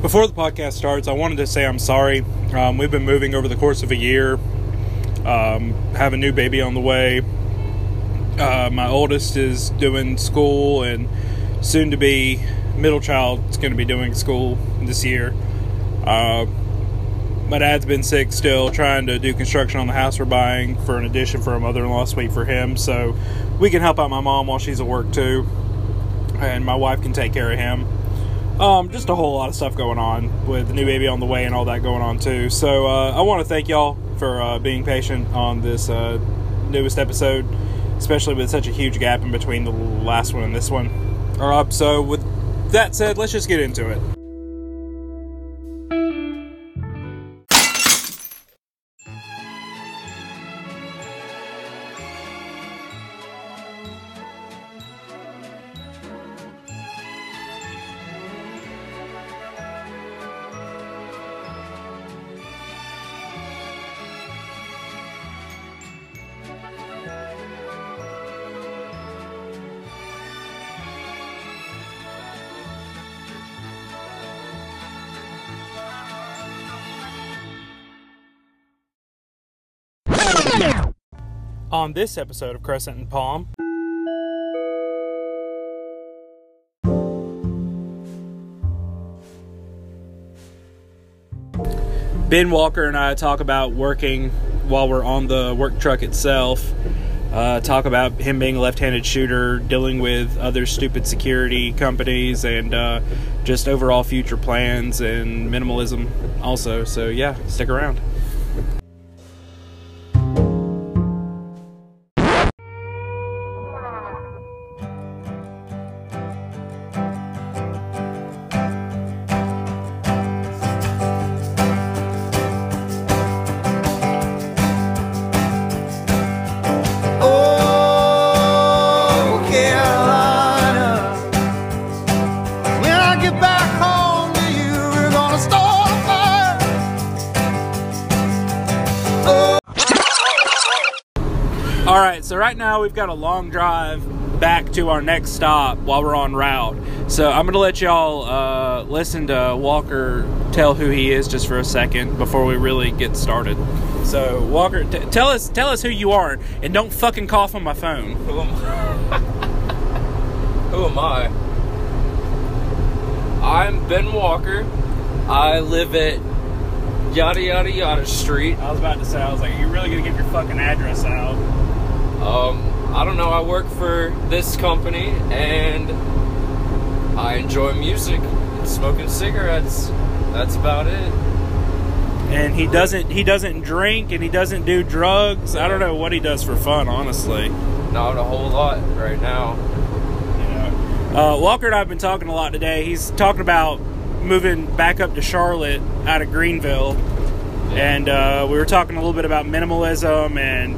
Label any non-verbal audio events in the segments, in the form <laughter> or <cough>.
Before the podcast starts, I wanted to say I'm sorry. Um, we've been moving over the course of a year, um, have a new baby on the way. Uh, my oldest is doing school, and soon to be middle child is going to be doing school this year. Uh, my dad's been sick still, trying to do construction on the house we're buying for an addition for a mother in law suite for him, so we can help out my mom while she's at work too, and my wife can take care of him. Um, just a whole lot of stuff going on with the new baby on the way and all that going on too. So uh, I want to thank y'all for uh, being patient on this uh, newest episode, especially with such a huge gap in between the last one and this one. All right, so with that said, let's just get into it. On this episode of Crescent and Palm, Ben Walker and I talk about working while we're on the work truck itself. Uh, talk about him being a left-handed shooter, dealing with other stupid security companies, and uh, just overall future plans and minimalism. Also, so yeah, stick around. We've got a long drive back to our next stop while we're en route. So I'm gonna let y'all uh, listen to Walker tell who he is just for a second before we really get started. So Walker, t- tell us tell us who you are, and don't fucking cough on my phone. Who am <laughs> Who am I? I'm Ben Walker. I live at yada yada yada street. I was about to say, I was like, are you really gonna give your fucking address out? Um, I don't know. I work for this company and I enjoy music and smoking cigarettes. That's about it. And he doesn't he doesn't drink and he doesn't do drugs. I don't know what he does for fun, honestly. Not a whole lot right now. Uh, Walker and I have been talking a lot today. He's talking about moving back up to Charlotte out of Greenville, and uh, we were talking a little bit about minimalism and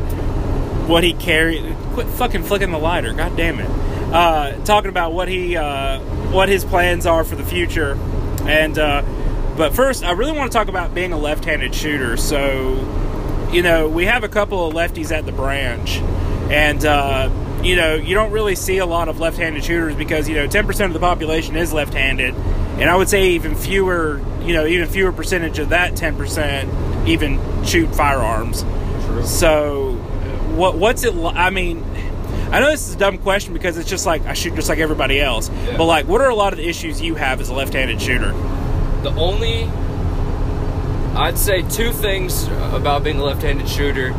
what he carried. Quit fucking flicking the lighter, god damn it! Uh, talking about what he uh, what his plans are for the future, and uh, but first, I really want to talk about being a left-handed shooter. So, you know, we have a couple of lefties at the branch, and uh, you know, you don't really see a lot of left-handed shooters because you know, ten percent of the population is left-handed, and I would say even fewer, you know, even fewer percentage of that ten percent even shoot firearms. True. So, what what's it? li- I mean. I know this is a dumb question because it's just like I shoot just like everybody else. Yeah. But like, what are a lot of the issues you have as a left-handed shooter? The only, I'd say two things about being a left-handed shooter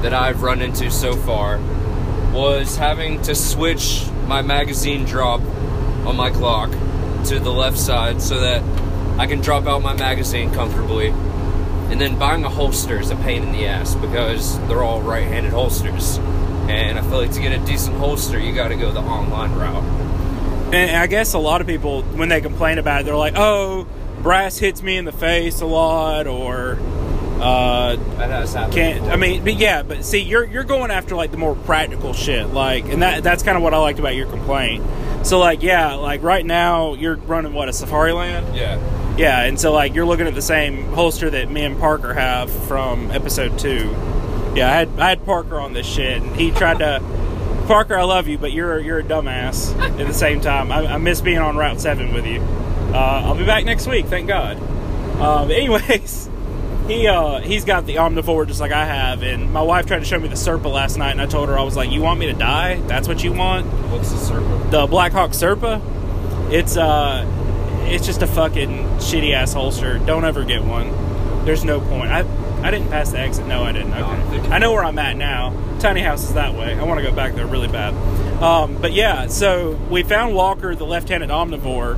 that I've run into so far was having to switch my magazine drop on my Glock to the left side so that I can drop out my magazine comfortably. And then buying a holster is a pain in the ass because they're all right-handed holsters. And I feel like to get a decent holster, you got to go the online route. And I guess a lot of people, when they complain about it, they're like, "Oh, brass hits me in the face a lot," or uh, That can't. before. I mean, but yeah, but see, you're you're going after like the more practical shit, like, and that that's kind of what I liked about your complaint. So like, yeah, like right now you're running what a Safariland, yeah. Yeah, and so like you're looking at the same holster that me and Parker have from episode two. Yeah, I had I had Parker on this shit, and he tried to. Parker, I love you, but you're you're a dumbass at the same time. I, I miss being on Route Seven with you. Uh, I'll be back next week, thank God. But <laughs> anyways, he uh, he's got the Omnivore just like I have, and my wife tried to show me the Serpa last night, and I told her I was like, "You want me to die? That's what you want?" What's the serpa? The Blackhawk Serpa. It's uh, it's just a fucking shitty ass holster. Don't ever get one. There's no point. I I didn't pass the exit. No, I didn't. Okay. I know where I'm at now. Tiny house is that way. I want to go back there really bad. Um, but yeah, so we found Walker the left-handed omnivore,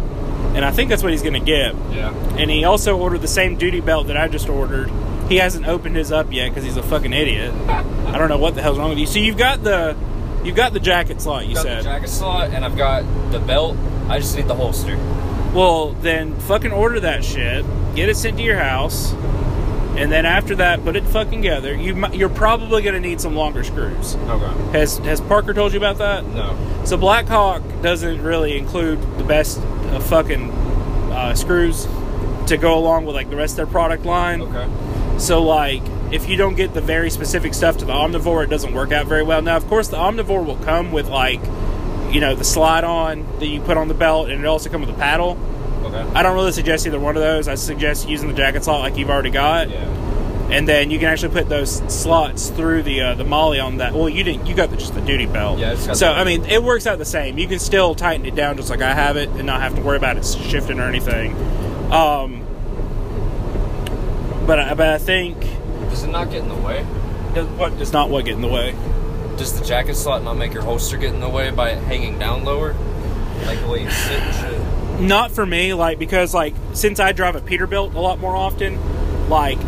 and I think that's what he's going to get. Yeah. And he also ordered the same duty belt that I just ordered. He hasn't opened his up yet because he's a fucking idiot. <laughs> I don't know what the hell's wrong with you. So you've got the you've got the jacket slot. You got said. the jacket slot and I've got the belt. I just need the holster. Well, then fucking order that shit. Get it sent to your house, and then after that, put it fucking together. You you're probably gonna need some longer screws. Okay. Has Has Parker told you about that? No. So Blackhawk doesn't really include the best uh, fucking uh, screws to go along with like the rest of their product line. Okay. So like if you don't get the very specific stuff to the Omnivore, it doesn't work out very well. Now, of course, the Omnivore will come with like you know the slide on that you put on the belt, and it also comes with a paddle. Okay. I don't really suggest either one of those. I suggest using the jacket slot like you've already got, Yeah. and then you can actually put those slots through the uh, the MOLLE on that. Well, you didn't. You got the, just the duty belt. Yeah, it's So I mean, it works out the same. You can still tighten it down just like I have it, and not have to worry about it shifting or anything. Um, but I, but I think Does it not get in the way? what does not what get in the way. Does the jacket slot not make your holster get in the way by hanging down lower? Like the way you sit and shit? not for me like because like since i drive a peterbilt a lot more often like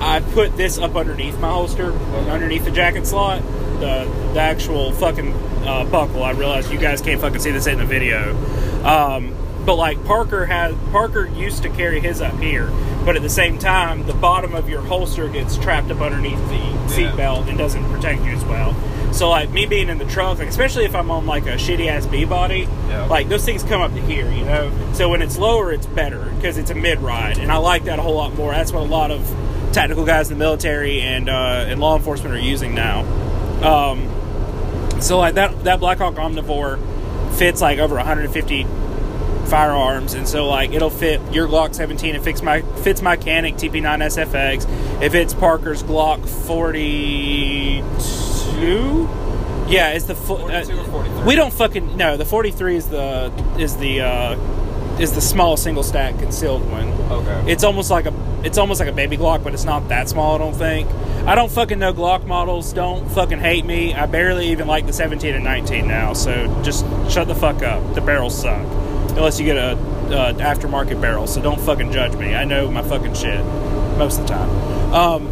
i put this up underneath my holster underneath the jacket slot the the actual fucking uh, buckle i realize you guys can't fucking see this in the video um, but like parker has parker used to carry his up here but at the same time the bottom of your holster gets trapped up underneath the seat Yeah. belt and doesn't protect you as well so like me being in the truck like especially if i'm on like a shitty ass b body Yeah. like those things come up to here, you know. So when it's lower, it's better because it's a mid ride, and I like that a whole lot more. That's what a lot of tactical guys in the military and uh, and law enforcement are using now. Um, so like that that Blackhawk Omnivore fits like over 150 firearms, and so like it'll fit your Glock 17. It fits my fits my Canik TP9 SFX. If it's Parker's Glock 42. Yeah, it's the fu- 42 or we don't fucking no. The 43 is the is the uh, is the small single stack concealed one. Okay. It's almost like a it's almost like a baby Glock, but it's not that small. I don't think. I don't fucking know Glock models. Don't fucking hate me. I barely even like the 17 and 19 now. So just shut the fuck up. The barrels suck, unless you get a uh, aftermarket barrel. So don't fucking judge me. I know my fucking shit most of the time. Um,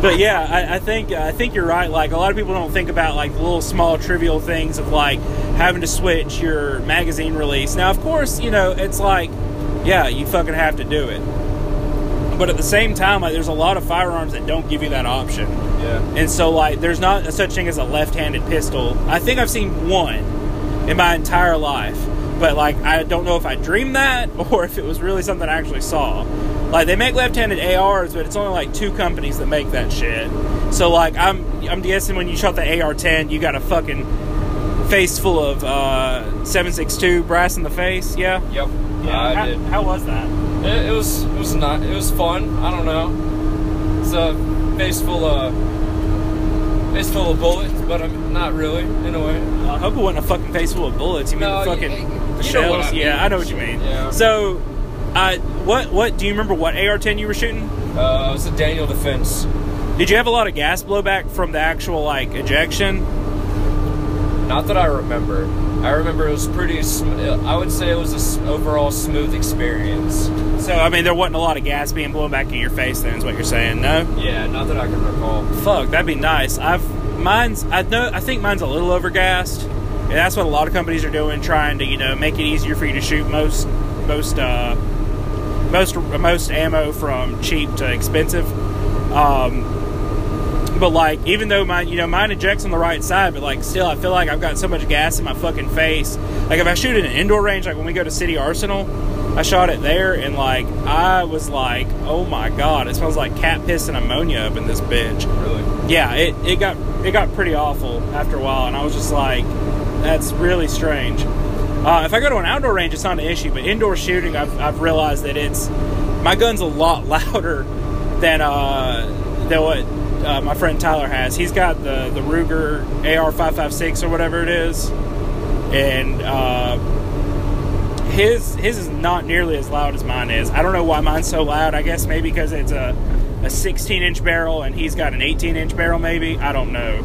but yeah, I, I think I think you're right. Like a lot of people don't think about like little small trivial things of like having to switch your magazine release. Now, of course, you know it's like, yeah, you fucking have to do it. But at the same time, like there's a lot of firearms that don't give you that option. yeah. And so, like, there's not a such thing as a left-handed pistol. I think I've seen one in my entire life, but like, I don't know if I dreamed that <laughs> or if it was really something I actually saw. Like, they make left-handed ARs, but it's only like two companies that make that shit. So, like, I'm I'm guessing when you shot the AR-10, you got a fucking face full of uh, 7.62 brass in the face. Yeah. Yep. Yeah. I how, did. how was that? It, it was it was not it was fun. I don't know. It's a face full of face full of bullets, but I'm not really in a way. I hope it wasn't a fucking face full of bullets. You mean No, the fucking the you shells? I mean. Yeah, I know what you mean. Yeah. So, uh, what what do you remember? What AR-10 you were shooting? Uh, it was a Daniel Defense. Did you have a lot of gas blowback from the actual like ejection? Not that I remember. I remember it was pretty. Sm- I would say it was a s- overall smooth experience. So I mean, there wasn't a lot of gas being blown back in your face. Then is what you're saying? No. Yeah, not that I can recall. Fuck, that'd be nice. I've mine's. I know. I think mine's a little overgassed, and that's what a lot of companies are doing, trying to you know make it easier for you to shoot most most uh, most most ammo from cheap to expensive. Um, but like, even though mine, you know, mine ejects on the right side, but like, still, I feel like I've got so much gas in my fucking face. Like, if I shoot in an indoor range, like when we go to City Arsenal, I shot it there, and like, I was like, oh my god, it smells like cat piss and ammonia up in this bitch Really? yeah, it, it got it got pretty awful after a while, and I was just like, that's really strange. Uh, if I go to an outdoor range, it's not an issue, but indoor shooting, I've, I've realized that it's my gun's a lot <laughs> louder than uh, than what uh, my friend Tyler has. He's got the the Ruger AR556 or whatever it is, and uh, his his is not nearly as loud as mine is. I don't know why mine's so loud. I guess maybe because it's a a 16 inch barrel and he's got an 18 inch barrel. Maybe I don't know,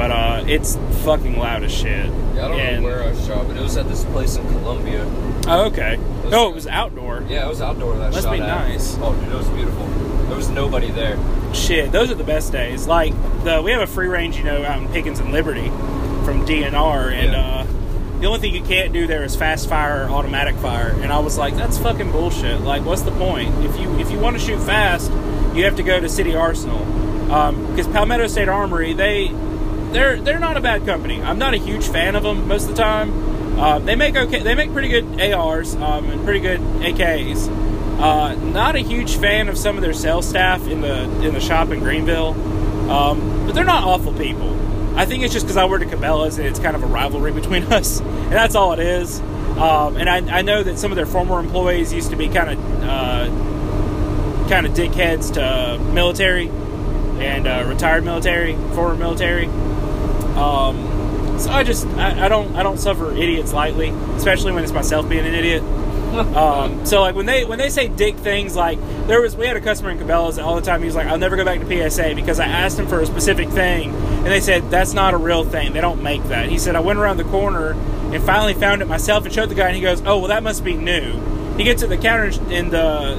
but uh, it's fucking loud as shit. Yeah, I don't And- know where I shot, but it was at this place in Columbia. Oh, okay. No, it was outdoor. Yeah, it was outdoor that Must shot be at. nice. Oh, dude, it was beautiful. There was nobody there. Shit, those are the best days. Like the we have a free range, you know, out in Pickens and Liberty from DNR, and Yeah. uh, the only thing you can't do there is fast fire or automatic fire. And I was like, that's fucking bullshit. Like, what's the point? If you if you want to shoot fast, you have to go to City Arsenal because Palmetto State Armory they they're they're not a bad company. I'm not a huge fan of them most of the time. Uh, they make okay. They make pretty good ARs um, and pretty good AKs. Uh, not a huge fan of some of their sales staff in the in the shop in Greenville, um, but they're not awful people. I think it's just because I work at Cabela's and it's kind of a rivalry between <laughs> us, and that's all it is. Um, and I, I know that some of their former employees used to be kind of uh, kind of dickheads to military and uh, retired military, former military. Um, so I just I, I don't I don't suffer idiots lightly, especially when it's myself being an idiot. <laughs> Um, so like when they when they say dick things like there was we had a customer in Cabela's all the time. He was like I'll never go back to PSA because I asked him for a specific thing and they said that's not a real thing. They don't make that. He said I went around the corner and finally found it myself and showed the guy and he goes oh well that must be new. He gets to the counter and the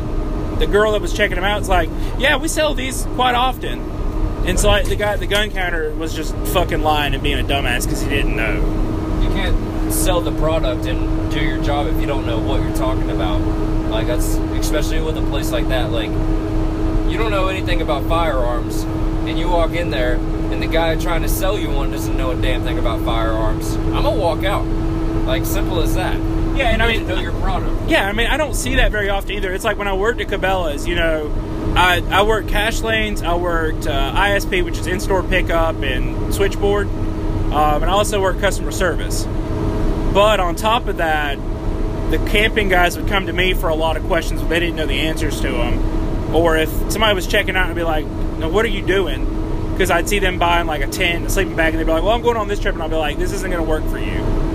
the girl that was checking him out is like yeah we sell these quite often and so like the guy at the gun counter was just fucking lying and being a dumbass because he didn't know You can't sell the product and do your job if you don't know what you're talking about. Like that's especially with a place like that. Like you don't know anything about firearms, and you walk in there, and the guy trying to sell you one doesn't know a damn thing about firearms. I'm gonna walk out. Like simple as that. Yeah, and I mean- know your product. Yeah, I mean, I don't see that very often either. It's like when I worked at Cabela's, you know, I, I worked cash lanes, I worked uh, ISP, which is in store pickup and switchboard, um, and I also worked customer service. But on top of that, the camping guys would come to me for a lot of questions, but they didn't know the answers to them. Or if somebody was checking out and be like, what are you doing? Because I'd see them buying like a tent, a sleeping bag, and they'd be like, well, I'm going on this trip, and I'd be like, this isn't going to work for you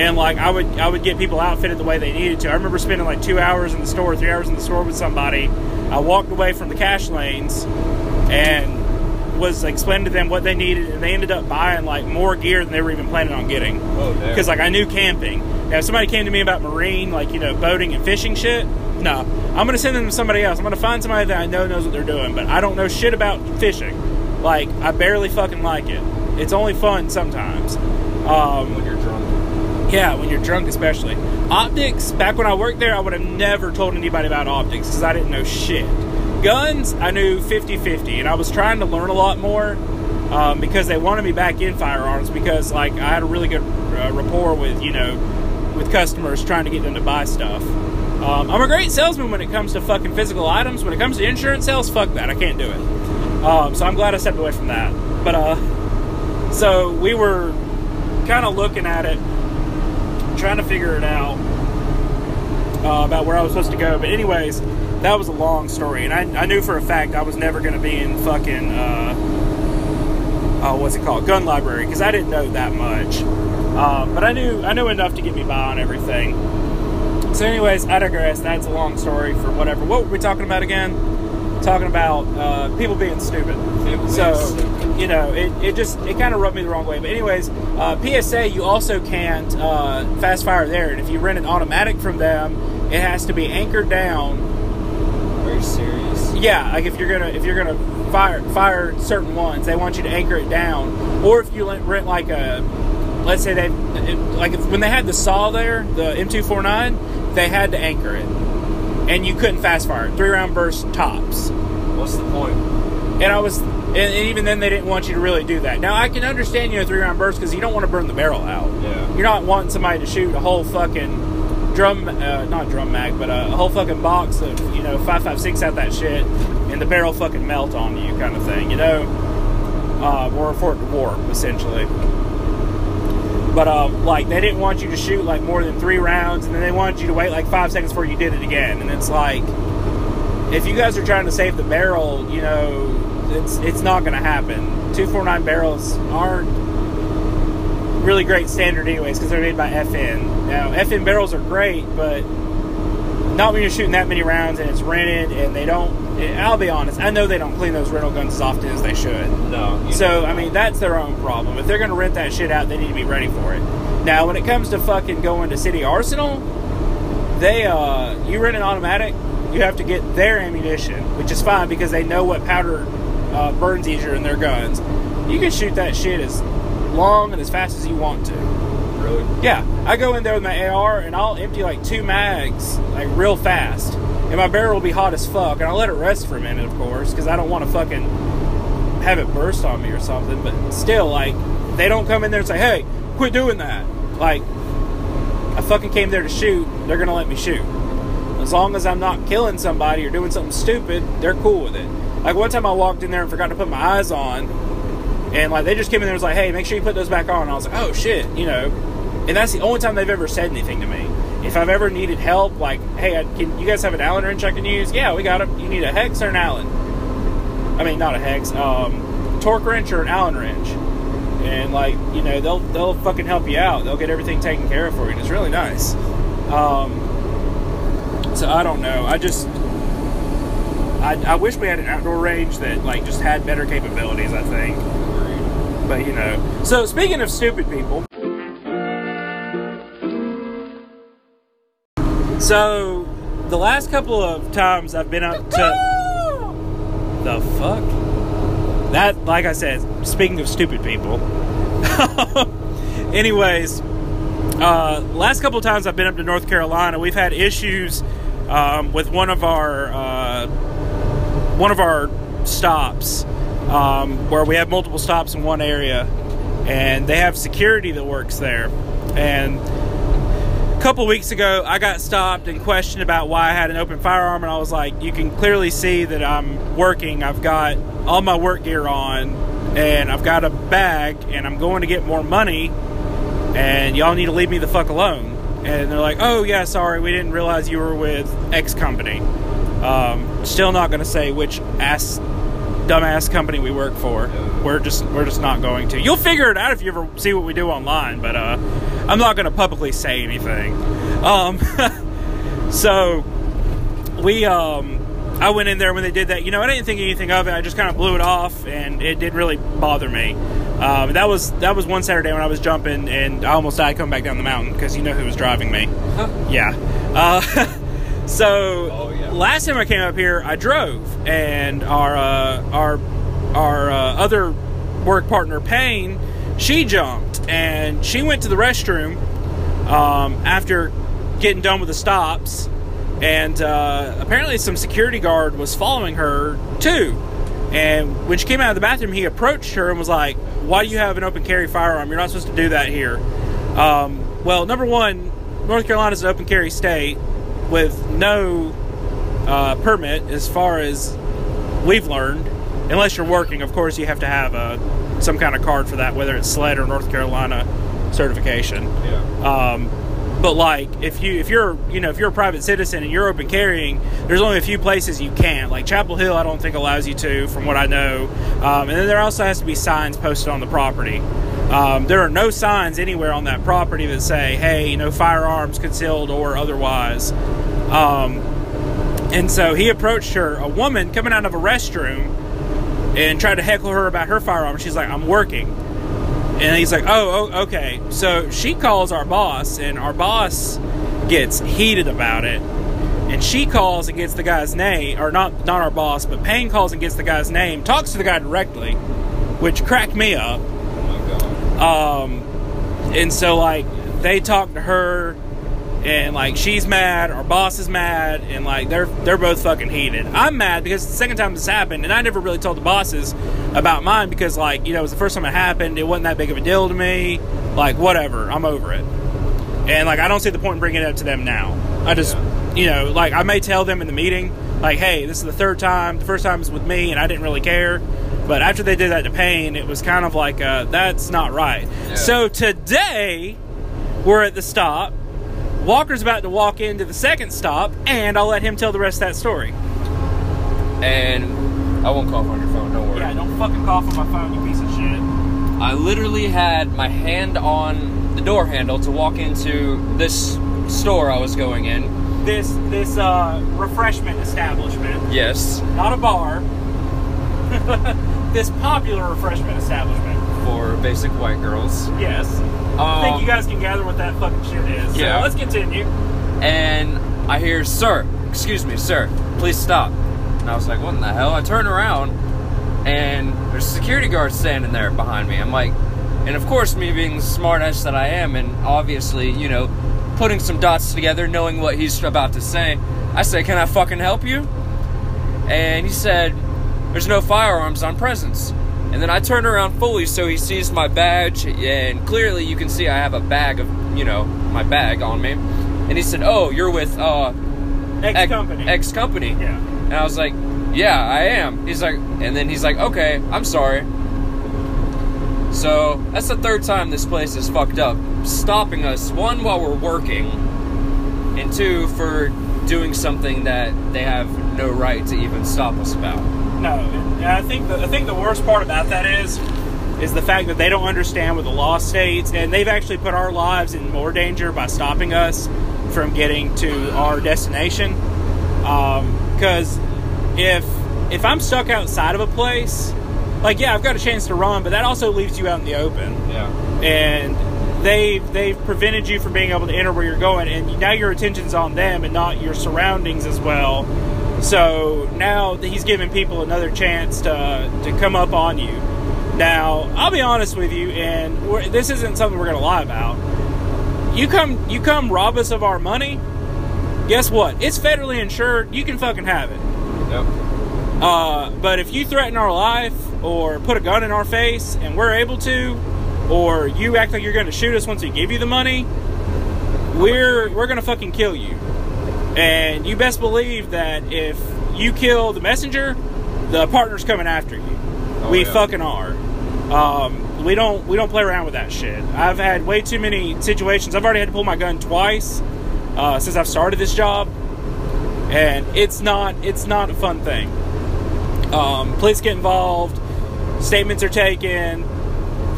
and like I would I would get people outfitted the way they needed to. I remember spending like two hours in the store, three hours in the store with somebody. I walked away from the cash lanes and was explaining to them what they needed, and they ended up buying like more gear than they were even planning on getting. Oh. Because like I knew camping. Now if somebody came to me about marine, like you know boating and fishing shit, no, I'm gonna send them to somebody else. I'm gonna find somebody that I know knows what they're doing, but I don't know shit about fishing. Like I barely fucking like it. It's only fun sometimes. Um, when you're drunk. Yeah, when you're drunk, especially. Optics, back when I worked there, I would have never told anybody about optics because I didn't know shit. Guns, I knew 50 50, and I was trying to learn a lot more um, because they wanted me back in firearms because, like, I had a really good uh, rapport with, you know, with customers trying to get them to buy stuff. Um, I'm a great salesman when it comes to fucking physical items. When it comes to insurance sales, fuck that. I can't do it. Um, so I'm glad I stepped away from that. But, uh, so we were kind of looking at it trying to figure it out uh, about where I was supposed to go. But anyways, that was a long story, and I, I knew for a fact I was never going to be in fucking uh, uh, what's it called, gun library, because I didn't know that much. Um, but I knew I knew enough to get me by on everything. So, anyways, I digress. That's a long story for whatever. What were we talking about again? Talking about uh, people being stupid. People being so, stupid. You know, it, it just it kind of rubbed me the wrong way. But anyways, uh, PSA you also can't uh, fast fire there, and if you rent an automatic from them, it has to be anchored down. Very serious. Yeah, like if you're gonna if you're gonna fire fire certain ones, they want you to anchor it down. Or if you rent, rent like a, let's say they like if, when they had the saw there, the M249, they had to anchor it, and you couldn't fast fire it. Three round burst tops. What's the point? And I was, and, and even then, they didn't want you to really do that. Now I can understand, you know, three round burst because you don't want to burn the barrel out. Yeah. You're not wanting somebody to shoot a whole fucking drum, uh, not drum mag, but a, a whole fucking box of you know five five six out that shit, and the barrel fucking melt on you, kind of thing, you know, uh, or for it to warp essentially. But um, like they didn't want you to shoot like more than three rounds, and then they wanted you to wait like five seconds before you did it again. And it's like, if you guys are trying to save the barrel, you know, it's it's not going to happen. Two four nine barrels aren't really great standard anyways because they're made by FN. Now FN barrels are great, but not when you're shooting that many rounds and it's rented and they don't. I'll be honest, I know they don't clean those rental guns as often as they should. No. So. I mean that's their own problem. If they're going to rent that shit out, they need to be ready for it. Now, when it comes to fucking going to City Arsenal, they uh, you rent an automatic, you have to get their ammunition, which is fine because they know what powder uh, burns easier in their guns. You can shoot that shit as long and as fast as you want to. really. Yeah, I go in there with my AR and I'll empty like two mags like real fast, and my barrel will be hot as fuck, and I'll let it rest for a minute, of course, because I don't want to fucking have it burst on me or something. But still, like, they don't come in there and say, "Hey, quit doing that." Like, I fucking came there to shoot. They're gonna let me shoot. As long as I'm not killing somebody or doing something stupid, they're cool with it. Like one time I walked in there and forgot to put my eyes on, and like they just came in there and was like, "Hey, make sure you put those back on." And I was like, "Oh shit," you know. And that's the only time they've ever said anything to me. If I've ever needed help, like, "Hey, can you guys have an Allen wrench I can use?" Yeah, we got it. You need a hex or an Allen? I mean, not a hex. Um, torque wrench or an Allen wrench. And like, you know, they'll they'll fucking help you out. They'll get everything taken care of for you. And it's really nice. Um, so I don't know. I just I, I wish we had an outdoor range that like just had better capabilities. I think, but you know. So speaking of stupid people, so the last couple of times I've been up to the fuck that, like I said, speaking of stupid people. <laughs> Anyways, uh, last couple of times I've been up to North Carolina, we've had issues um, with one of our uh, one of our stops um, where we have multiple stops in one area, and they have security that works there. And a couple weeks ago, I got stopped and questioned about why I had an open firearm, and I was like, "You can clearly see that I'm working. I've got all my work gear on, and I've got a bag, and I'm going to get more money." and y'all need to leave me the fuck alone. And they're like, oh, yeah, sorry, we didn't realize you were with X company. Um, still not going to say which ass, dumbass company we work for. We're just, we're just not going to. You'll figure it out if you ever see what we do online, but uh, I'm not going to publicly say anything. Um, <laughs> so we, um, I went in there when they did that. You know, I didn't think anything of it. I just kind of blew it off, and it didn't really bother me. Um, that was that was one Saturday when I was jumping, and I almost died coming back down the mountain because you know who was driving me. Yeah. Uh, <laughs> so Oh, yeah. last time I came up here, I drove, and our uh, our our uh, other work partner Payne, she jumped, and she went to the restroom um, after getting done with the stops, and uh, apparently some security guard was following her too. And when she came out of the bathroom, he approached her and was like, "Why do you have an open carry firearm? You're not supposed to do that here." Um, well, number one, North Carolina is an open carry state with no uh, permit, as far as we've learned. Unless you're working, of course, you have to have a, some kind of card for that, whether it's SLED or North Carolina certification. Yeah. Um, but like, if you if you're you know if you're a private citizen and you're open carrying, there's only a few places you can't. Like Chapel Hill, I don't think allows you to, from what I know. Um, and then there also has to be signs posted on the property. Um, there are no signs anywhere on that property that say, "Hey, know, firearms concealed or otherwise." Um, and so he approached her, a woman coming out of a restroom, and tried to heckle her about her firearm. She's like, "I'm working." And he's like, oh, oh, okay. So she calls our boss, and our boss gets heated about it. And she calls and gets the guy's name, or not, not our boss, but Payne calls and gets the guy's name, talks to the guy directly, which cracked me up. Um, and so like they talk to her, and like she's mad, our boss is mad, and like they're they're both fucking heated. I'm mad because it's the second time this happened, and I never really told the bosses about mine because like you know it was the first time it happened. It wasn't that big of a deal to me. Like whatever, I'm over it. And like I don't see the point in bringing it up to them now. I just you know like I may tell them in the meeting, like, hey, this is the third time. The first time was with me, and I didn't really care. But after they did that to Payne, it was kind of like, uh, that's not right. Yeah. So today, we're at the stop. Walker's about to walk into the second stop, and I'll let him tell the rest of that story. And I won't cough on your phone. Don't worry. Yeah, don't fucking cough on my phone, you piece of shit. I literally had my hand on the door handle to walk into this store I was going in. This this uh, refreshment establishment, Yes, not a bar. <laughs> this popular refreshment establishment. for basic white girls. Yes. I think Um, you guys can gather what that fucking shit is. So Yeah. let's continue. and I hear, "Sir, excuse me, sir, please stop." And I was like, "What in the hell?" I turn around, and there's a security guard standing there behind me. I'm like, and of course, me being the smartass that I am, and obviously, you know, putting some dots together, knowing what he's about to say, I say, "Can I fucking help you?" And he said, "There's no firearms on presence." And then I turn around fully so he sees my badge, and clearly you can see I have a bag of, you know, my bag on me. And he said, "Oh, you're with uh, X company. X company." Yeah. And I was like, "Yeah, I am." He's like, and then he's like, "Okay, I'm sorry." So that's the third time this place is fucked up, stopping us one while we're working, and two for doing something that they have no right to even stop us about. No, and I think the I think the worst part about that is is the fact that they don't understand what the law states, and they've actually put our lives in more danger by stopping us from getting to our destination. Um, because if if I'm stuck outside of a place, like yeah, I've got a chance to run, but that also leaves you out in the open. Yeah. and they've they've prevented you from being able to enter where you're going and now your attention's on them and not your surroundings as well. So now that he's giving people another chance to to come up on you. Now i'll be honest with you and we're, this isn't something we're going to lie about. You come you come rob us of our money guess what? It's federally insured. You can fucking have it. Yep. Uh, but if you threaten our life or put a gun in our face and we're able to, or you act like you're going to shoot us once we give you the money, we're we're going to fucking kill you. And you best believe that if you kill the messenger, the partner's coming after you. we yeah. fucking are. Um, we don't we don't play around with that shit. I've had way too many situations. I've already had to pull my gun twice uh, since I've started this job, and it's not it's not a fun thing. Um, police get involved, statements are taken,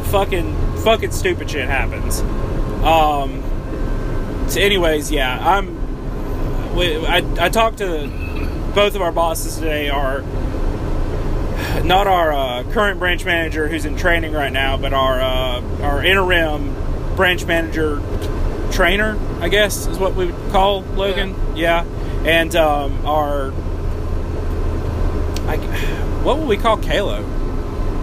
fucking fucking stupid shit happens. Um, so anyways, yeah, I'm. We, I I talked to both of our bosses today. Our not our uh, current branch manager who's in training right now, but our uh, our interim branch manager trainer, I guess is what we would call Logan. Yeah, and um, our I, what would we call Kalo?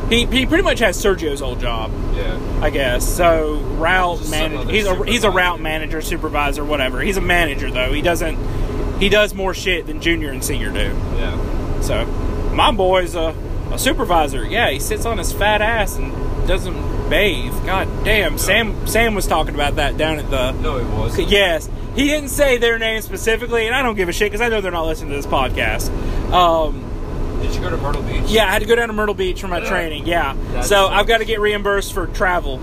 He, he pretty much has Sergio's old job, Yeah. I guess. So route manager. He's a he's a route manager, supervisor, whatever. He's a manager though. He doesn't. He does more shit than junior and senior do. Yeah. So my boy's a, a supervisor. Yeah, he sits on his fat ass and doesn't bathe. God damn. Sam Sam was talking about that down at the No, it was. Yes, he didn't say their name specifically, and I don't give a shit because I know they're not listening to this podcast. Um, Did you go to Myrtle Beach? yeah, I had to go down to Myrtle Beach for my Yeah. training. Yeah, That so. I've got to get reimbursed for travel.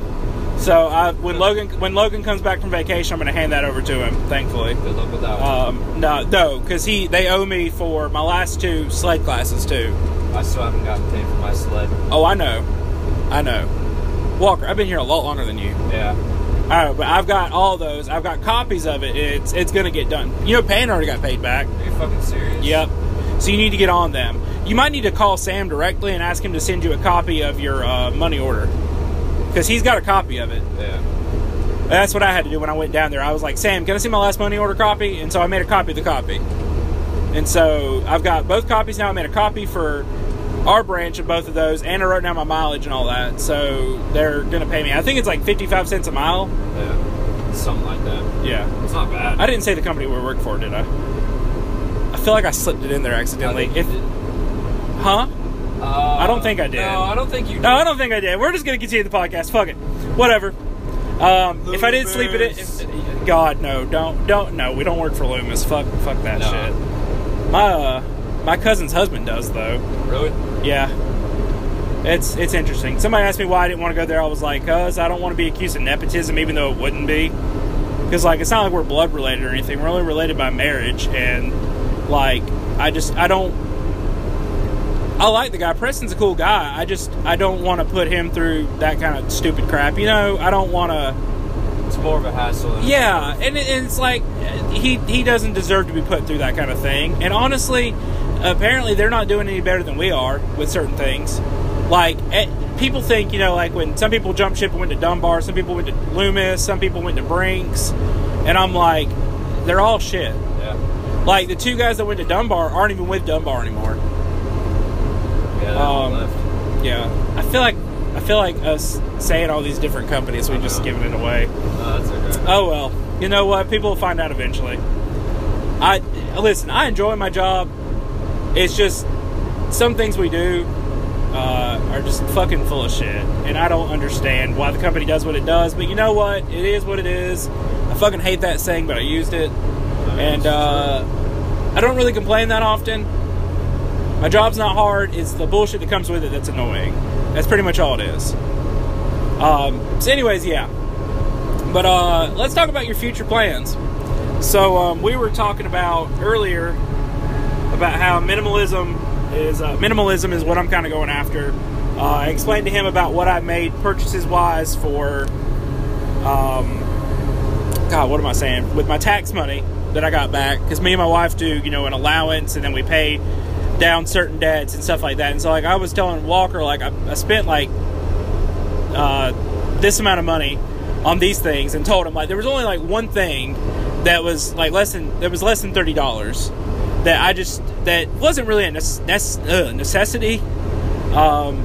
So I, when Logan when Logan comes back from vacation, I'm going to hand that over to him. Thankfully, Good luck with that one. um, no, no, because he they owe me for my last two SLED classes too. I still haven't gotten paid for my SLED. Oh, I know, I know. Walker, I've been here a lot longer than you. Yeah. All right, but I've got all those. I've got copies of it. It's it's going to get done. You know, Payne already got paid back. Are you fucking serious? Yep. So you need to get on them. You might need to call Sam directly and ask him to send you a copy of your uh, money order because he's got a copy of it. Yeah. That's what I had to do when I went down there. I was like, Sam, can I see my last money order copy? And so I made a copy of the copy. And so I've got both copies now. I made a copy for our branch of both of those, and I wrote down my mileage and all that. So they're gonna pay me. I think it's like fifty-five cents a mile. Yeah. Something like that. Yeah. It's not bad. I didn't say the company we work for, did I? I feel like I slipped it in there accidentally. If, huh? Uh, I don't think I did. No, I don't think you did. No, I don't think I did. We're just gonna continue the podcast. Fuck it, whatever. Um, if I did sleep in it, if, God no, don't don't no. We don't work for Loomis. Fuck fuck that No. shit. My uh, My cousin's husband does though. Really? Yeah. It's it's interesting. Somebody asked me why I didn't want to go there. I was like, cuz I don't want to be accused of nepotism, even though it wouldn't be. Because like it's not like we're blood related or anything. We're only related by marriage, and like I just I don't. I like the guy. Preston's a cool guy. I just I don't want to put him through that kind of stupid crap. You know, I don't want to. It's more of a hassle. Than Yeah, and it, it's like he he doesn't deserve to be put through that kind of thing. And honestly, apparently they're not doing any better than we are with certain things. Like eh, people think, you know, like when some people jump ship and went to Dunbar, some people went to Loomis, some people went to Brink's, and I'm like, they're all shit. Like the two guys that went to Dunbar aren't even with Dunbar anymore. Yeah. Um. Yeah, I feel like I feel like us saying all these different companies, we just giving it away. Oh, okay. Oh well, you know what? People will find out eventually. I listen. I enjoy my job. It's just some things we do uh, are just fucking full of shit, and I don't understand why the company does what it does. But you know what? It is what it is. I fucking hate that saying, but I used it, and uh, I don't really complain that often. My job's not hard. It's the bullshit that comes with it that's annoying. That's pretty much all it is. Um, so, anyways, yeah. But uh, let's talk about your future plans. So um, we were talking about earlier about how minimalism is uh, minimalism is what I'm kind of going after. Uh, I explained to him about what I made purchases wise for. Um, God, what am I saying? With my tax money that I got back, because me and my wife do, you know, an allowance, and then we pay down certain debts and stuff like that. And so, like, I was telling Walker, like, I, I spent like uh, this amount of money on these things, and told him like there was only like one thing that was like less than that was less than thirty dollars that I just that wasn't really a uh, necessity. Um,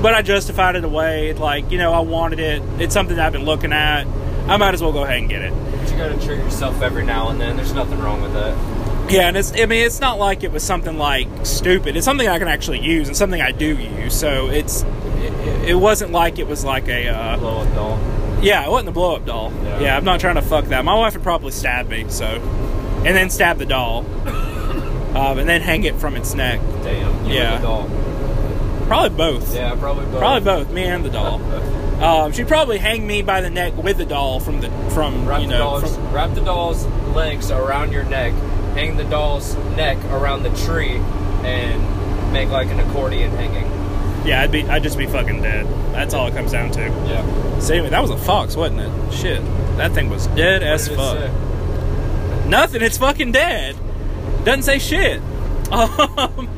but I justified it away. Like, you know, I wanted it. It's something I've been looking at. I might as well go ahead and get it. But you gotta treat yourself every now and then. There's nothing wrong with that. Yeah, and it's I mean it's not like it was something like stupid. It's something I can actually use and something I do use. So it's it, it wasn't like it was like a uh, Blow up doll. yeah, it wasn't a blow up doll. Yeah. Yeah. I'm not trying to fuck that. My wife would probably stab me. So and then stab the doll, <coughs> um, and then hang it from its neck. Damn. You Yeah. Probably both. Yeah, probably both. Probably both. Me and the doll. <laughs> Um, she'd probably hang me by the neck with the doll from the from Wrap you the know doll's from, wrap the doll's legs around your neck, hang the doll's neck around the tree, and make like an accordion hanging. yeah. I'd be I'd just be fucking dead. That's all it comes down to. Yeah. So anyway, that was a fox, wasn't it? Shit, that thing was dead as What it fuck. say? Nothing. It's fucking dead. Doesn't say shit. <laughs> Um,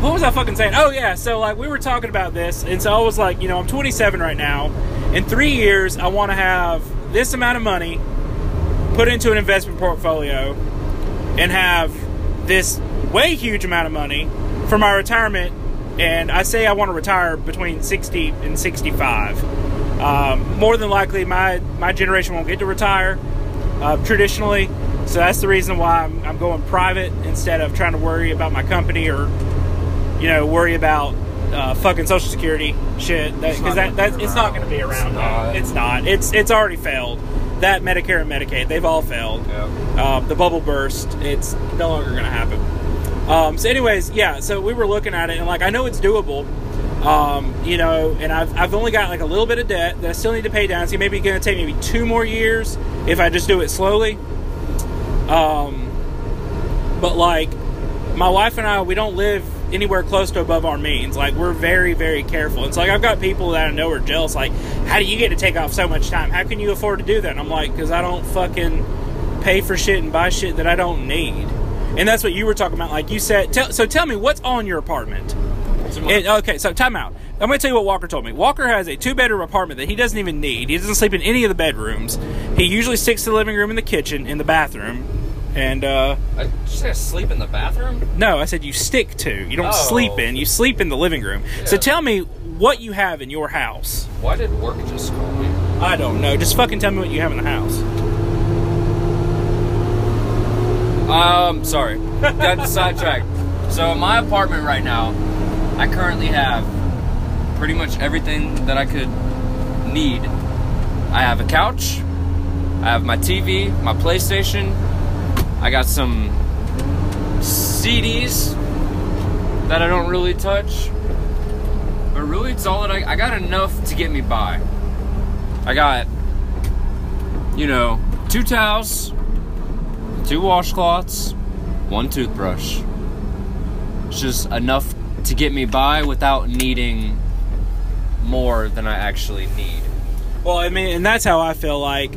what was I fucking saying? Oh yeah. So like we were talking about this, and so I was like, you know, I'm 27 right now. In three years, I want to have this amount of money put into an investment portfolio, and have this way huge amount of money for my retirement. And I say I want to retire between 60 and 65. Um, more than likely, my my generation won't get to retire uh, traditionally. So that's the reason why I'm, I'm going private instead of trying to worry about my company or, you know, worry about uh, fucking Social Security shit. Because not that, that it's not going to be around. It's not. It's not. It's it's already failed. That Medicare and Medicaid, they've all failed. Yeah. Um, the bubble burst. It's no longer going to happen. Um, so, anyways, yeah. So we were looking at it, and like I know it's doable. Um, you know, and I've, I've only got like a little bit of debt that I still need to pay down. So maybe going to take maybe two more years if I just do it slowly. Um, but like my wife and I, we don't live anywhere close to above our means. Like we're very, very careful. It's like I've got people that I know are jealous. Like, how do you get to take off so much time? How can you afford to do that? And I'm like, because I don't fucking pay for shit and buy shit that I don't need. And that's what you were talking about. Like you said. Tell, so tell me what's on your apartment. It- okay, so time out. I'm going to tell you what Walker told me. Walker has a two bedroom apartment that he doesn't even need. He doesn't sleep in any of the bedrooms. He usually sticks to the living room and the kitchen and the bathroom. And uh I just gotta sleep in the bathroom. no, I said you stick to. You don't Oh. sleep in. You sleep in the living room. So tell me what you have in your house. Why did work just call me? I don't know. Just fucking tell me what you have in the house. Um, sorry, got sidetracked. So in my apartment right now, I currently have pretty much everything that I could need. I have a couch. I have my TV, my PlayStation. I got some CDs that I don't really touch. But really, it's all that I, I got enough to get me by. I got, you know, two towels, two washcloths, one toothbrush. It's just enough to get me by without needing more than I actually need. Well, I mean, and that's how I feel like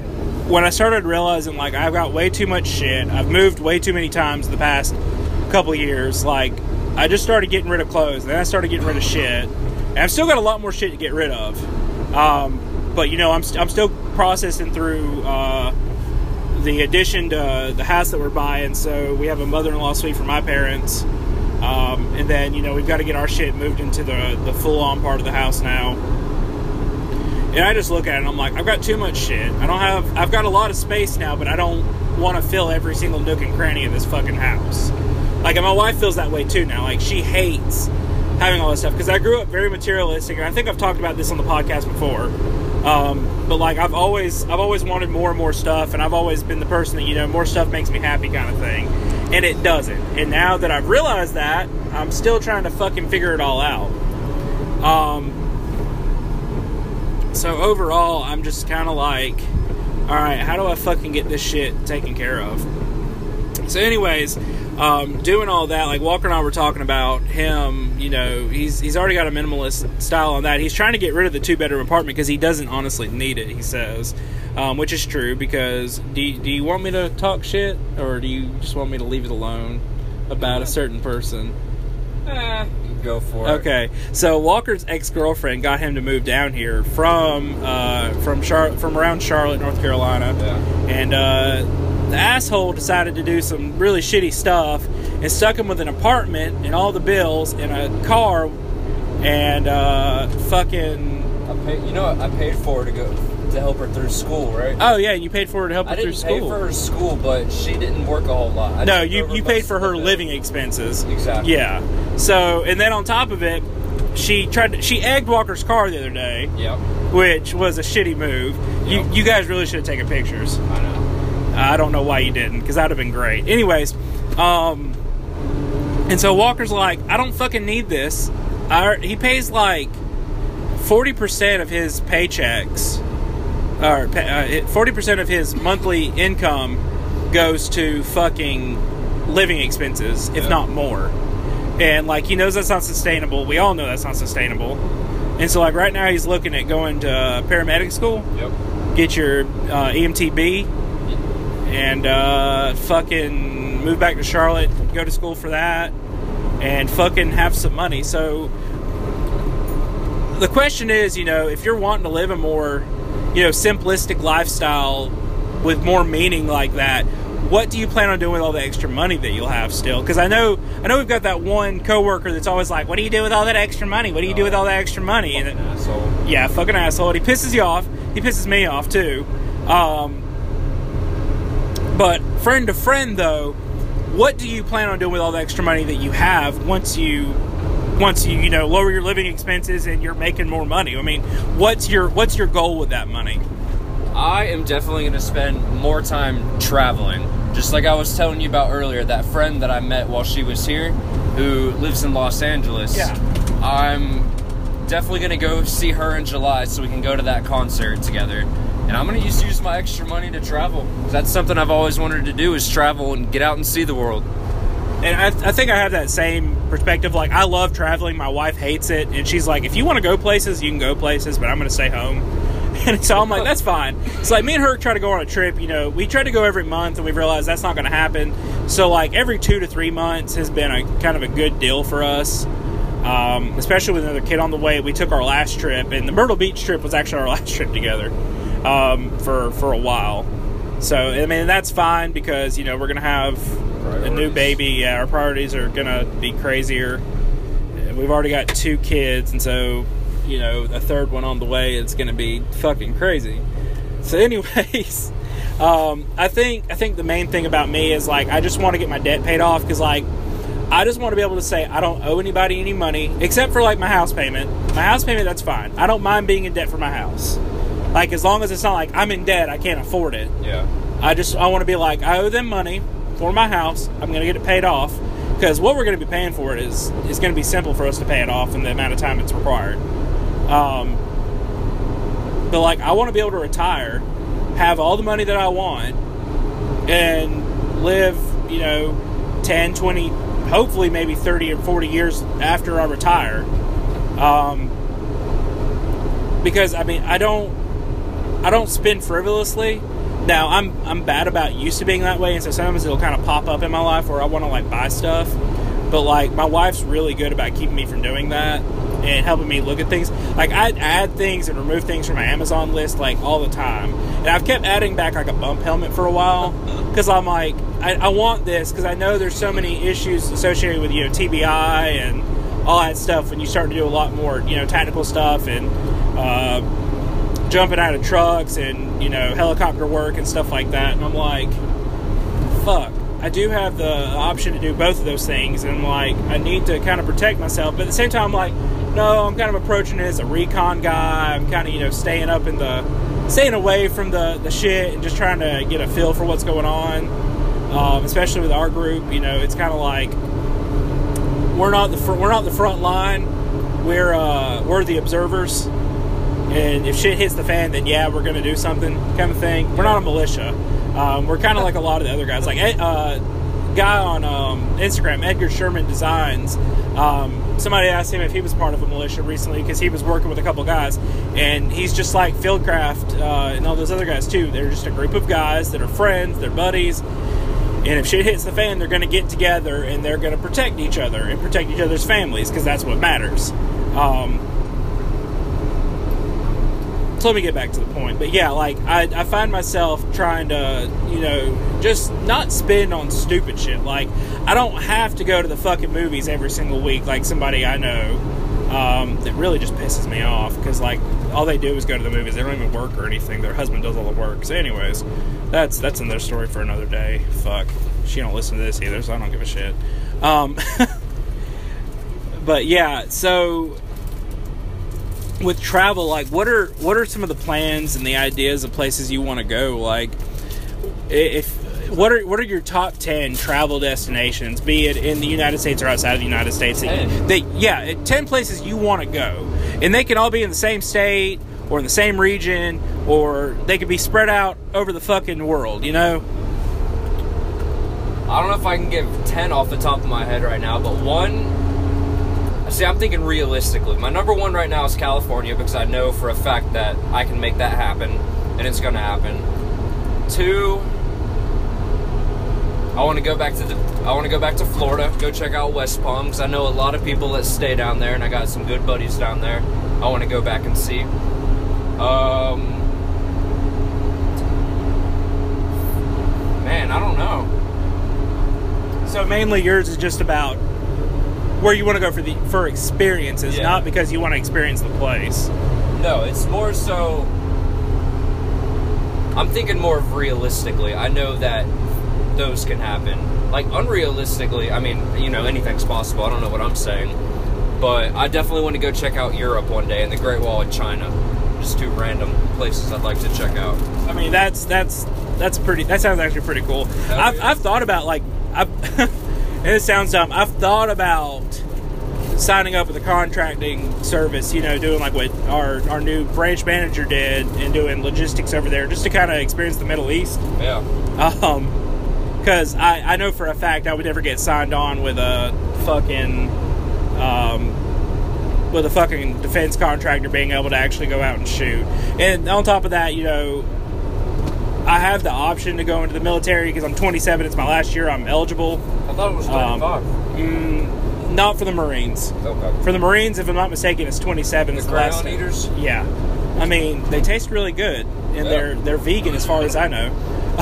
when I started realizing like I've got way too much shit. I've moved way too many times the past couple years. Like I just started getting rid of clothes, then I started getting rid of shit, and I've still got a lot more shit to get rid of. Um, but you know, I'm st- I'm still processing through uh, the addition to the house that we're buying. So we have a mother-in-law suite for my parents. Um, and then you know we've got to get our shit moved into the the full on part of the house now. And I just look at it and I'm like, I've got too much shit. I don't have, I've got a lot of space now, but I don't want to fill every single nook and cranny of this fucking house. Like, and my wife feels that way too now. Like, she hates having all this stuff because I grew up very materialistic, and I think I've talked about this on the podcast before. Um, but like, I've always, I've always wanted more and more stuff, and I've always been the person that you know, more stuff makes me happy, kind of thing. And it doesn't. And now that I've realized that, I'm still trying to fucking figure it all out. Um, so overall, I'm just kind of like, all right, how do I fucking get this shit taken care of? So, anyways, um, doing all that, like Walker and I were talking about him. You know, he's he's already got a minimalist style on that. He's trying to get rid of the two bedroom apartment because he doesn't honestly need it. He says, um, which is true. Because do do you want me to talk shit or do you just want me to leave it alone about a certain person? Eh, go for it. Okay, so Walker's ex girlfriend got him to move down here from uh, from Char- from around Charlotte, North Carolina, Yeah. and uh, the asshole decided to do some really shitty stuff and stuck him with an apartment and all the bills and a car and uh, fucking. I pay, you know what? I paid for to go to help her through school, right? Oh yeah, you paid for her to help I her through school. I didn't pay for her school, but she didn't work a whole lot. I no, you you paid for her living expenses. Exactly. Yeah. So and then on top of it, she tried to, she egged Walker's car the other day. Yep. which was a shitty move. You you guys really should have taken pictures. I know. I don't know why you didn't, because that'd have been great. Anyways, um, and so Walker's like, I don't fucking need this. I, he pays like forty percent of his paychecks, or uh, forty percent of his monthly income goes to fucking living expenses, if Yeah. not more. And like he knows that's not sustainable. We all know that's not sustainable. And so like right now he's looking at going to paramedic school Yep. get your uh, EMTB and uh, fucking move back to Charlotte, go to school for that, and fucking have some money. So the question is, you know, if you're wanting to live a more, you know, simplistic lifestyle with more meaning like that, what do you plan on doing with all the extra money that you'll have still? Because I know, I know we've got that one coworker that's always like, "What do you do with all that extra money? What do you do with all that extra money?" And it, Asshole. yeah, fucking asshole. And he pisses you off. He pisses me off too. Um, but friend to friend though, what do you plan on doing with all the extra money that you have once you once you you know lower your living expenses and you're making more money? I mean, what's your what's your goal with that money? I am definitely going to spend more time traveling. Just like I was telling you about earlier, that friend that I met while she was here, who lives in Los Angeles. Yeah. I'm definitely going to go see her in July so we can go to that concert together. And I'm going to use, use my extra money to travel. That's something I've always wanted to do is travel and get out and see the world. And I, I think I have that same perspective. Like, I love traveling. My wife hates it. And she's like, if you want to go places, you can go places, but I'm going to stay home. <laughs> And so I'm like, that's fine. It's like me and her try to go on a trip. You know, we try to go every month, and we realized that's not going to happen. So, like, every two to three months has been a kind of a good deal for us. Um, especially with another kid on the way. We took our last trip, and the Myrtle Beach trip was actually our <laughs> last trip together um, for for a while. So I mean that's fine because you know we're gonna have a new baby. Yeah, our priorities are gonna be crazier. We've already got two kids, and so you know a third one on the way. It's gonna be fucking crazy. So, <laughs> anyways, um, I think I think the main thing about me is like I just want to get my debt paid off because like I just want to be able to say I don't owe anybody any money except for like my house payment. My house payment that's fine. I don't mind being in debt for my house. Like as long as it's not like I'm in debt, I can't afford it. Yeah. I just I want to be like I owe them money for my house. I'm gonna get it paid off, because what we're going to be paying for it is is going to be simple for us to pay it off in the amount of time it's required. Um, but like, I want to be able to retire, have all the money that I want, and live, you know, 10, 20, hopefully maybe 30 or 40 years after I retire. Um, because I mean, I don't I don't spend frivolously. Now I'm I'm bad about used to being that way, and so sometimes it'll kind of pop up in my life where I want to like buy stuff. But like my wife's really good about keeping me from doing that and helping me look at things. Like I add things and remove things from my Amazon list like all the time, and I've kept adding back like a bump helmet for a while <laughs> because I'm like I, I want this because I know there's so many issues associated with you know TBI and all that stuff when you start to do a lot more you know tactical stuff and. Uh, jumping out of trucks and you know helicopter work and stuff like that. And i'm like fuck i do have the option to do both of those things. And i'm like i need to kind of protect myself. But at the same time i'm like no i'm kind of approaching it as a recon guy. I'm kind of you know staying up in the staying away from the the shit and just trying to get a feel for what's going on. Um, especially with our group you know it's kind of like we're not the fr- we're not the front line. We're uh, we're the observers and if shit hits the fan, then yeah, we're to do something, kind of thing. We're not a militia. Um, we're kind of like a lot of the other guys. Like uh, guy on um, Instagram, Edgar Sherman Designs. Um, somebody asked him if he was part of a militia recently because he was working with a couple guys, and he's just like Fieldcraft uh, and all those other guys too. They're just a group of guys that are friends, they're buddies. And if shit hits the fan, they're going to get together and they're going to protect each other and protect each other's families because that's what matters. Um, so let me get back to the point. But yeah, like I, I find myself trying to, you know, just not spend on stupid shit. Like I don't have to go to the fucking movies every single week like somebody I know. Um, that really just pisses me off because like all they do is go to the movies. They don't even work or anything. Their husband does all the work. So, anyways, that's that's another story for another day. Fuck, she don't listen to this either, so I don't give a shit. Um, <laughs> but yeah, so with travel, like what are what are some of the plans and the ideas of places you want to go? Like, if what are what are your top ten travel destinations, be it in the United States or outside of the United States? That, Ten. that yeah, ten places you want to go, and they can all be in the same state or in the same region, or they could be spread out over the fucking world. You know? I don't know if I can give 10 off the top of my head right now, but one. See, I'm thinking realistically. My number one right now is California because I know for a fact that I can make that happen and it's going to happen. Two. I want to go back to the. I want to go back to Florida. Go check out West Palm because I know a lot of people that stay down there, and I got some good buddies down there. I want to go back and see. Um, man, I don't know. So mainly yours is just about where you want to go for the for experiences, Yeah. not because you want to experience the place. No, it's more so. I'm thinking more of realistically. I know that those can happen. Like unrealistically, I mean, you know, anything's possible. I don't know what I'm saying, but I definitely want to go check out Europe one day and the Great Wall of China. Just two random places I'd like to check out. I mean, that's that's that's pretty. That sounds actually pretty cool. I've. I've thought about like, I've, <laughs> it sounds dumb. I've thought about signing up with a contracting service. You know, doing like what our our new branch manager did and doing logistics over there, just to kind of experience the Middle East. Yeah. Um, because I, I know for a fact I would never get signed on with a fucking um, with a fucking defense contractor being able to actually go out and shoot. And on top of that, you know, I have the option to go into the military because I'm 27. It's my last year. I'm eligible. I thought it was Um, 25. Mm, not for the Marines. okay. For the Marines, if I'm not mistaken, it's 27. The is the last eaters? Yeah. I mean, they taste really good, and Yeah. they're they're vegan as far as I know.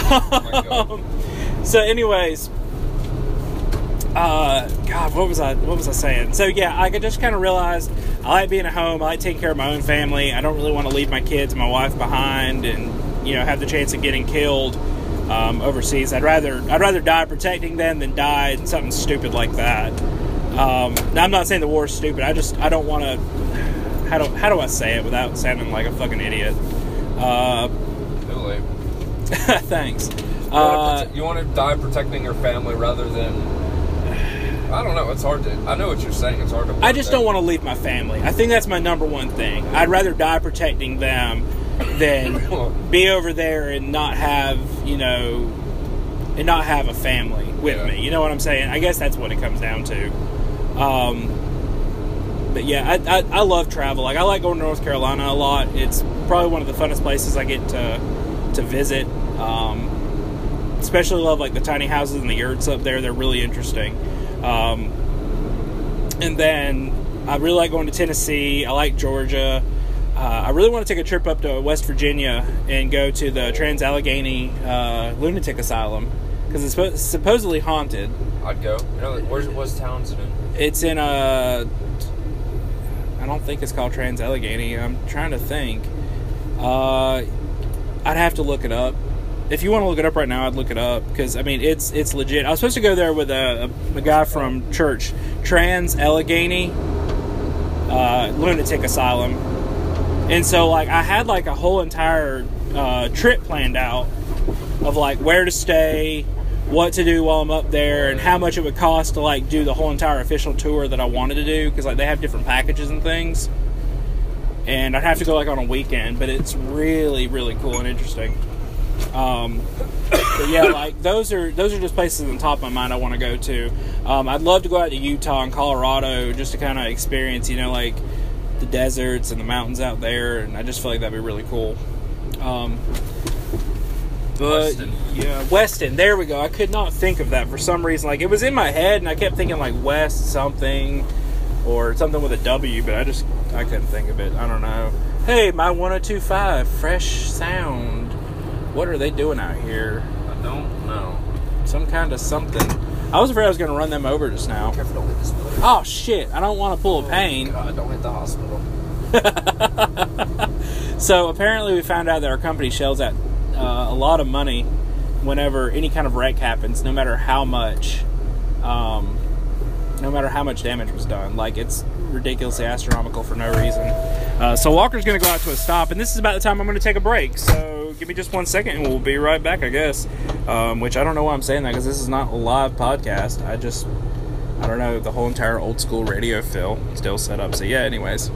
God. <laughs> so, anyways, uh, God, what was I what was I saying? So yeah, I could just kind of realized I like being at home. I like taking care of my own family. I don't really want to leave my kids and my wife behind, and you know have the chance of getting killed um, overseas. I'd rather I'd rather die protecting them than die in something stupid like that. Um, now, I'm not saying the war is stupid. I just I don't want to. How do how do I say it without sounding like a fucking idiot? Uh, <laughs> thanks. You Uh, wanna prote- you want to die protecting your family rather than I don't know. It's hard to. I know what you're saying. It's hard to. I just don't want to leave my family. I think that's my number one thing. I'd rather die protecting them than <laughs> be over there and not have, you know, and not have a family with Yeah. me. You know what I'm saying? I guess that's what it comes down to. Um, but yeah, I, I, I love travel. Like I like going to North Carolina a lot. It's probably one of the funnest places I get to to visit. Um, especially love like the tiny houses and the yurts up there. They're really interesting. Um, and then I really like going to Tennessee. I like Georgia. Uh, I really want to take a trip up to West Virginia and go to the Trans Allegheny uh, Lunatic Asylum because it's suppo- supposedly haunted. I'd go. You know, where's what's Townsend in? It's in a. I don't think it's called Trans Allegheny. I'm trying to think. Uh, I'd have to look it up. If you want to look it up right now, I'd look it up because I mean it's it's legit. I was supposed to go there with a, a, a guy from church, Trans Allegheny uh, Lunatic Asylum, and so like I had like a whole entire uh, trip planned out of like where to stay, what to do while I'm up there, and how much it would cost to like do the whole entire official tour that I wanted to do because like they have different packages and things. And I'd have to go like on a weekend, but it's really really cool and interesting. Um, but yeah, like those are those are just places on top of my mind I want to go to. Um, I'd love to go out to Utah and Colorado just to kind of experience, you know, like the deserts and the mountains out there, and I just feel like that'd be really cool. Um, but Weston. yeah, Weston. There we go. I could not think of that for some reason. Like it was in my head, and I kept thinking like West something or something with a W, but I just I couldn't think of it. I don't know. Hey, my 1025 fresh sound. What are they doing out here? I don't know. Some kind of something. I was afraid I was going to run them over just now. Careful, don't hit this. Oh shit! I don't want to pull a pain. God, don't hit the hospital. <laughs> So apparently, we found out that our company shells out uh, a lot of money whenever any kind of wreck happens, no matter how much, um, no matter how much damage was done. Like it's ridiculously astronomical for no reason. Uh, so Walker's going to go out to a stop, and this is about the time I'm going to take a break. So give me just one second, and we'll be right back. I guess. Um, which I don't know why I'm saying that because this is not a live podcast. I just I don't know the whole entire old school radio feel still set up. So yeah. Anyways.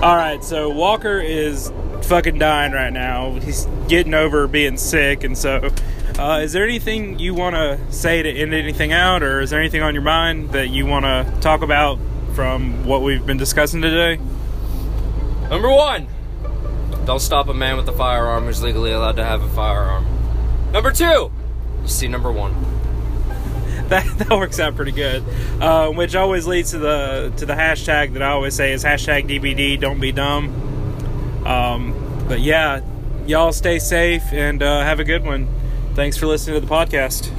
All right, so Walker is fucking dying right now. He's getting over being sick, and so, uh, is there anything you want to say to end anything out, or is there anything on your mind that you want to talk about from what we've been discussing today? Number one, don't stop a man with a firearm who's legally allowed to have a firearm. Number two, see number one. <laughs> That that works out pretty good, uh, which always leads to the to the hashtag that I always say is hashtag DBD. Don't be dumb. Um, but yeah, y'all stay safe and uh, have a good one. Thanks for listening to the podcast.